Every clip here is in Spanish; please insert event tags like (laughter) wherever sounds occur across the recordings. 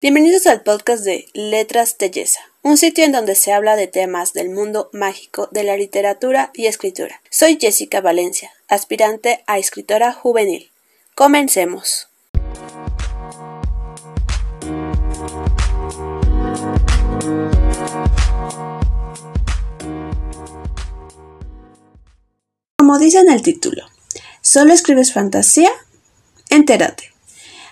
Bienvenidos al podcast de Letras Telleza, un sitio en donde se habla de temas del mundo mágico de la literatura y escritura. Soy Jessica Valencia, aspirante a escritora juvenil. Comencemos. Como dice en el título, ¿solo escribes fantasía? Entérate.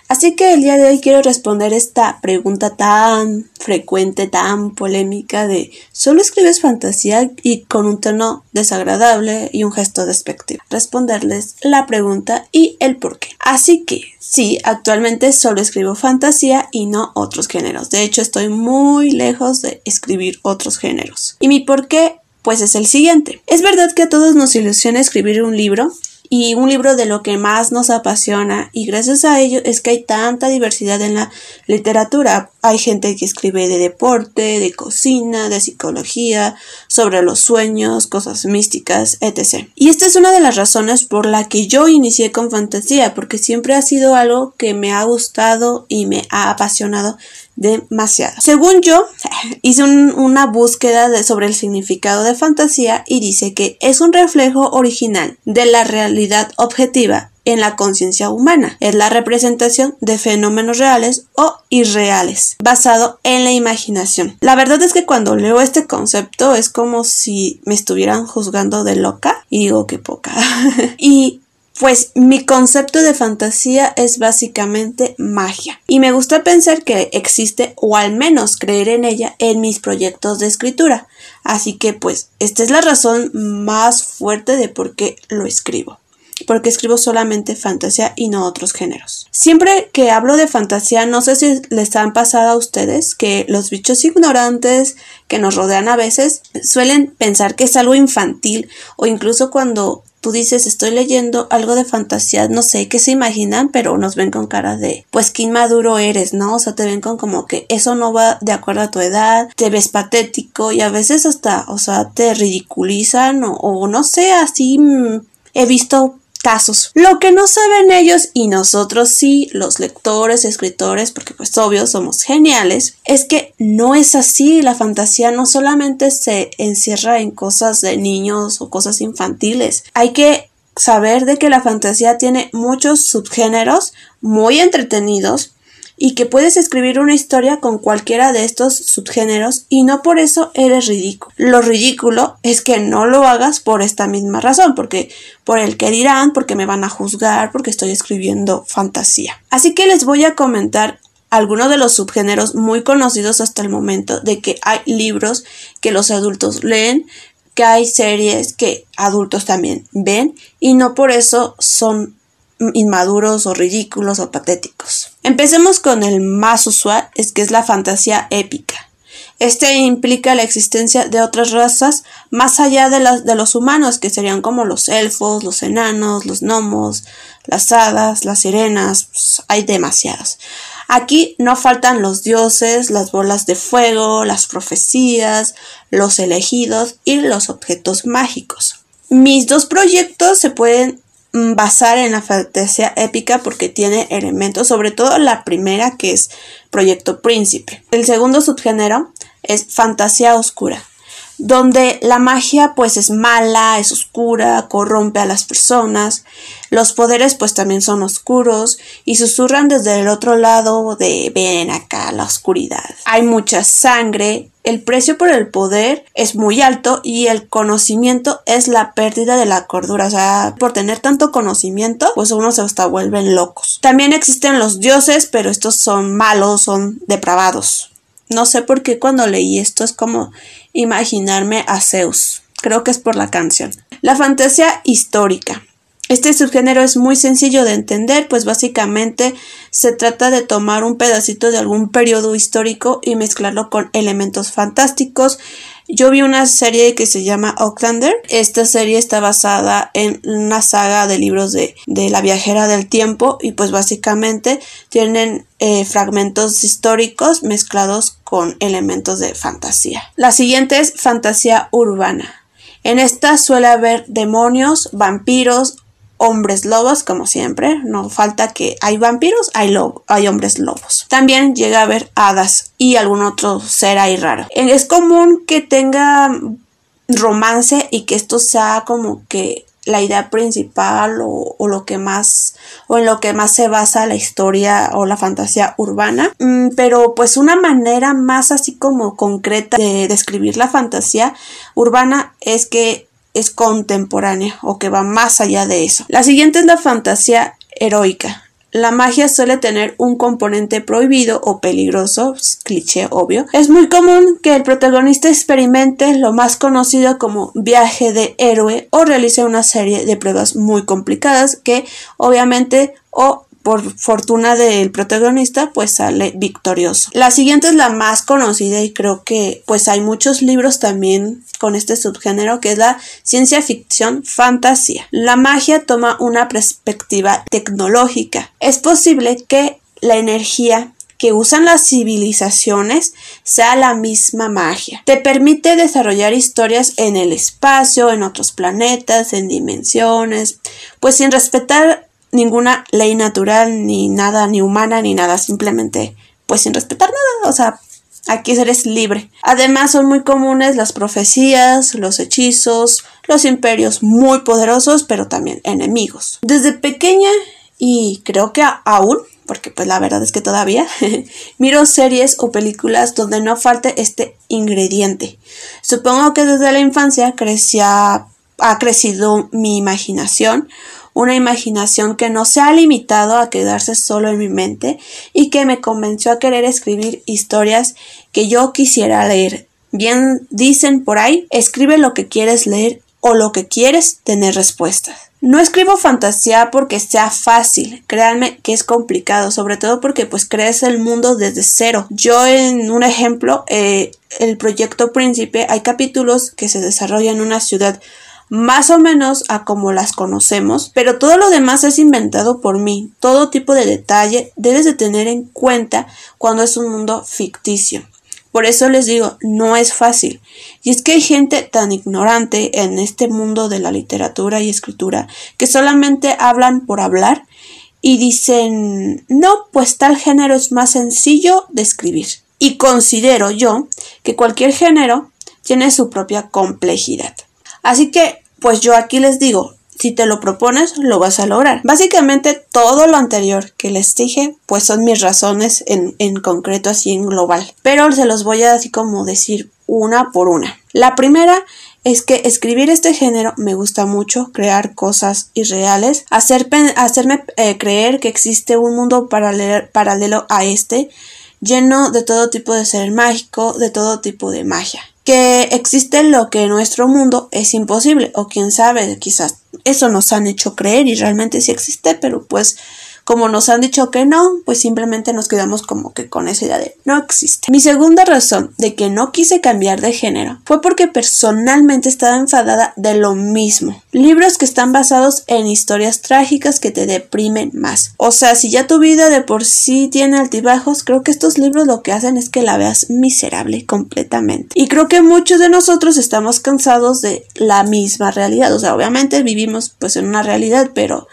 Así que el día de hoy quiero responder esta pregunta tan frecuente, tan polémica de ¿solo escribes fantasía y con un tono desagradable y un gesto despectivo? Responderles la pregunta y el por qué. Así que sí, actualmente solo escribo fantasía y no otros géneros. De hecho, estoy muy lejos de escribir otros géneros. Y mi por qué pues es el siguiente. Es verdad que a todos nos ilusiona escribir un libro, y un libro de lo que más nos apasiona y gracias a ello es que hay tanta diversidad en la literatura. Hay gente que escribe de deporte, de cocina, de psicología, sobre los sueños, cosas místicas, etc. Y esta es una de las razones por la que yo inicié con fantasía, porque siempre ha sido algo que me ha gustado y me ha apasionado demasiado. Según yo, (laughs) hice una búsqueda sobre el significado de fantasía y dice que es un reflejo original de la realidad objetiva en la conciencia humana. Es la representación de fenómenos reales o irreales, basado en la imaginación. La verdad es que cuando leo este concepto es como si me estuvieran juzgando de loca y digo que poca. (laughs) y pues mi concepto de fantasía es básicamente magia. Y me gusta pensar que existe, o al menos creer en ella, en mis proyectos de escritura. Así que pues esta es la razón más fuerte de por qué lo escribo. Porque escribo solamente fantasía y no otros géneros. Siempre que hablo de fantasía, no sé si les han pasado a ustedes que los bichos ignorantes que nos rodean a veces suelen pensar que es algo infantil o incluso cuando tú dices estoy leyendo algo de fantasía, no sé qué se imaginan, pero nos ven con cara de pues qué inmaduro eres, ¿no? O sea, te ven con como que eso no va de acuerdo a tu edad, te ves patético y a veces hasta, o sea, te ridiculizan o, o no sé, así mm, he visto Lo que no saben ellos y nosotros sí, los lectores, escritores, porque pues obvio somos geniales, es que no es así. La fantasía no solamente se encierra en cosas de niños o cosas infantiles. Hay que saber de que la fantasía tiene muchos subgéneros muy entretenidos y que puedes escribir una historia con cualquiera de estos subgéneros y no por eso eres ridículo. Lo ridículo es que no lo hagas por esta misma razón, porque por el que dirán, porque me van a juzgar, porque estoy escribiendo fantasía. Así que les voy a comentar algunos de los subgéneros muy conocidos hasta el momento de que hay libros que los adultos leen, que hay series que adultos también ven y no por eso son inmaduros o ridículos o patéticos. Empecemos con el más usual, es que es la fantasía épica. Este implica la existencia de otras razas más allá de, los humanos, que serían como los elfos, los enanos, los gnomos, las hadas, las sirenas, pues, hay demasiadas. Aquí no faltan los dioses, las bolas de fuego, las profecías, los elegidos y los objetos mágicos. Mis dos proyectos se pueden basar en la fantasía épica porque tiene elementos, sobre todo la primera que es Proyecto Príncipe. El segundo subgénero es fantasía oscura donde la magia pues es mala, es oscura, corrompe a las personas, los poderes pues también son oscuros y susurran desde el otro lado de ven acá la oscuridad. Hay mucha sangre, el precio por el poder es muy alto y el conocimiento es la pérdida de la cordura, o sea, por tener tanto conocimiento pues uno se hasta vuelven locos. También existen los dioses, pero estos son malos, son depravados. No sé por qué cuando leí esto es como imaginarme a Zeus. Creo que es por la canción. La fantasía histórica. Este subgénero es muy sencillo de entender, pues básicamente se trata de tomar un pedacito de algún periodo histórico y mezclarlo con elementos fantásticos. Yo vi una serie que se llama Outlander. Esta serie está basada en una saga de libros de, de la viajera del tiempo y pues básicamente tienen eh, fragmentos históricos mezclados con elementos de fantasía. La siguiente es fantasía urbana. En esta suele haber demonios, vampiros, hombres lobos, como siempre. No falta que hay vampiros, hay, lobo, hay hombres lobos. También llega a haber hadas y algún otro ser ahí raro. Es común que tenga romance y que esto sea como que la idea principal o, lo que más o en lo que más se basa la historia o la fantasía urbana mm, pero pues una manera más así como concreta de describir la fantasía urbana es que es contemporánea o que va más allá de eso la siguiente es la fantasía heroica la magia suele tener un componente prohibido o peligroso, cliché obvio. Es muy común que el protagonista experimente lo más conocido como viaje de héroe o realice una serie de pruebas muy complicadas que obviamente o por fortuna del protagonista, pues sale victorioso. La siguiente es la más conocida y creo que pues hay muchos libros también con este subgénero que es la ciencia ficción fantasía. La magia toma una perspectiva tecnológica. Es posible que la energía que usan las civilizaciones sea la misma magia. Te permite desarrollar historias en el espacio, en otros planetas, en dimensiones, pues sin respetar ninguna ley natural, ni nada, ni humana, ni nada, simplemente pues sin respetar nada, o sea, aquí eres libre. Además son muy comunes las profecías, los hechizos, los imperios muy poderosos, pero también enemigos. Desde pequeña y creo que aún, porque pues la verdad es que todavía, (laughs) miro series o películas donde no falte este ingrediente. Supongo que desde la infancia crecía, ha crecido mi imaginación una imaginación que no se ha limitado a quedarse solo en mi mente y que me convenció a querer escribir historias que yo quisiera leer. Bien dicen por ahí, escribe lo que quieres leer o lo que quieres tener respuestas. No escribo fantasía porque sea fácil, créanme que es complicado, sobre todo porque pues crees el mundo desde cero. Yo en un ejemplo, eh, el proyecto Príncipe, hay capítulos que se desarrollan en una ciudad más o menos a como las conocemos, pero todo lo demás es inventado por mí. Todo tipo de detalle debes de tener en cuenta cuando es un mundo ficticio. Por eso les digo, no es fácil. Y es que hay gente tan ignorante en este mundo de la literatura y escritura que solamente hablan por hablar y dicen, no, pues tal género es más sencillo de escribir. Y considero yo que cualquier género tiene su propia complejidad. Así que, pues yo aquí les digo, si te lo propones, lo vas a lograr. Básicamente todo lo anterior que les dije, pues son mis razones en, en concreto, así en global. Pero se los voy a así como decir una por una. La primera es que escribir este género me gusta mucho, crear cosas irreales, hacer, hacerme eh, creer que existe un mundo paralelo, paralelo a este, lleno de todo tipo de ser mágico, de todo tipo de magia que existe lo que en nuestro mundo es imposible o quién sabe, quizás eso nos han hecho creer y realmente sí existe, pero pues como nos han dicho que no, pues simplemente nos quedamos como que con esa idea de no existe. Mi segunda razón de que no quise cambiar de género fue porque personalmente estaba enfadada de lo mismo. Libros que están basados en historias trágicas que te deprimen más. O sea, si ya tu vida de por sí tiene altibajos, creo que estos libros lo que hacen es que la veas miserable completamente. Y creo que muchos de nosotros estamos cansados de la misma realidad. O sea, obviamente vivimos pues en una realidad, pero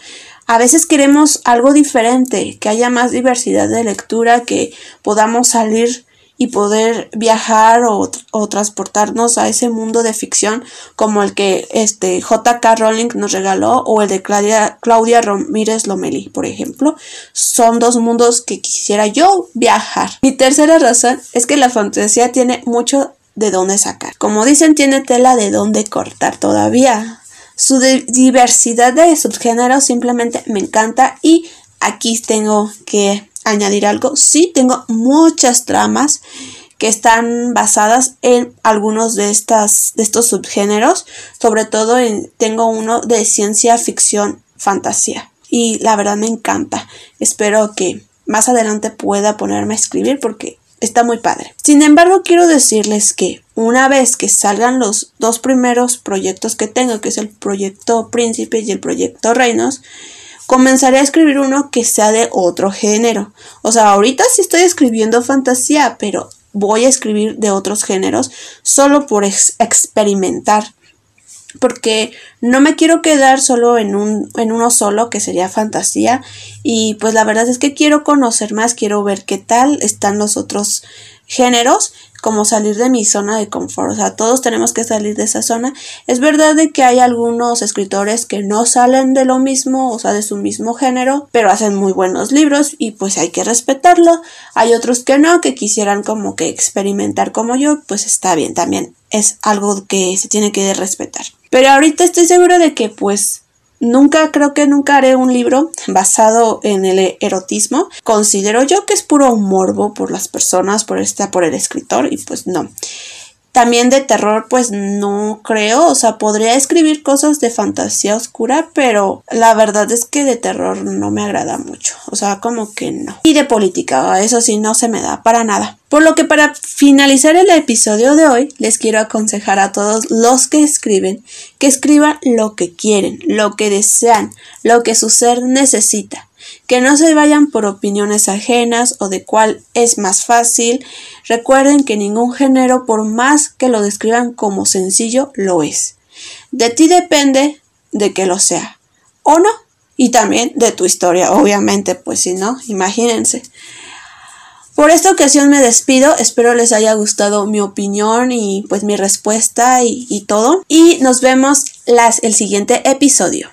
a veces queremos algo diferente, que haya más diversidad de lectura, que podamos salir y poder viajar o, transportarnos a ese mundo de ficción como el que este J.K. Rowling nos regaló o el de Claudia, Claudia Ramírez Lomeli, por ejemplo. Son dos mundos que quisiera yo viajar. Mi tercera razón es que la fantasía tiene mucho de dónde sacar. Como dicen, tiene tela de dónde cortar todavía. Su diversidad de subgéneros simplemente me encanta y aquí tengo que añadir algo. Sí, tengo muchas tramas que están basadas en algunos de, estas, de estos subgéneros. Sobre todo en, tengo uno de ciencia ficción fantasía. Y la verdad me encanta. Espero que más adelante pueda ponerme a escribir porque está muy padre. Sin embargo, quiero decirles que una vez que salgan los dos primeros proyectos que tengo, que es el proyecto Príncipe y el proyecto Reinos, comenzaré a escribir uno que sea de otro género. O sea, ahorita sí estoy escribiendo fantasía, pero voy a escribir de otros géneros solo por experimentar. Porque no me quiero quedar solo en, un, en uno solo, que sería fantasía, y pues la verdad es que quiero conocer más, quiero ver qué tal están los otros géneros, como salir de mi zona de confort, o sea, todos tenemos que salir de esa zona. Es verdad de que hay algunos escritores que no salen de lo mismo, o sea, de su mismo género, pero hacen muy buenos libros y pues hay que respetarlo. Hay otros que no, que quisieran como que experimentar como yo, pues está bien, también es algo que se tiene que respetar. Pero ahorita estoy segura de que pues Nunca, creo que nunca haré un libro basado en el erotismo. Considero yo que es puro morbo por las personas, por esta, por el escritor, y pues no. También de terror, pues no creo, o sea, podría escribir cosas de fantasía oscura, pero la verdad es que de terror no me agrada mucho, o sea, como que no. Y de política, eso sí, no se me da para nada. Por lo que para finalizar el episodio de hoy, les quiero aconsejar a todos los que escriben que escriban lo que quieren, lo que desean, lo que su ser necesita que no se vayan por opiniones ajenas o de cuál es más fácil. Recuerden que ningún género, por más que lo describan como sencillo, lo es. De ti depende de que lo sea, o no. Y también de tu historia, obviamente, pues si no, imagínense. Por esta ocasión me despido, espero les haya gustado mi opinión y pues mi respuesta y, todo. Y nos vemos las, el siguiente episodio.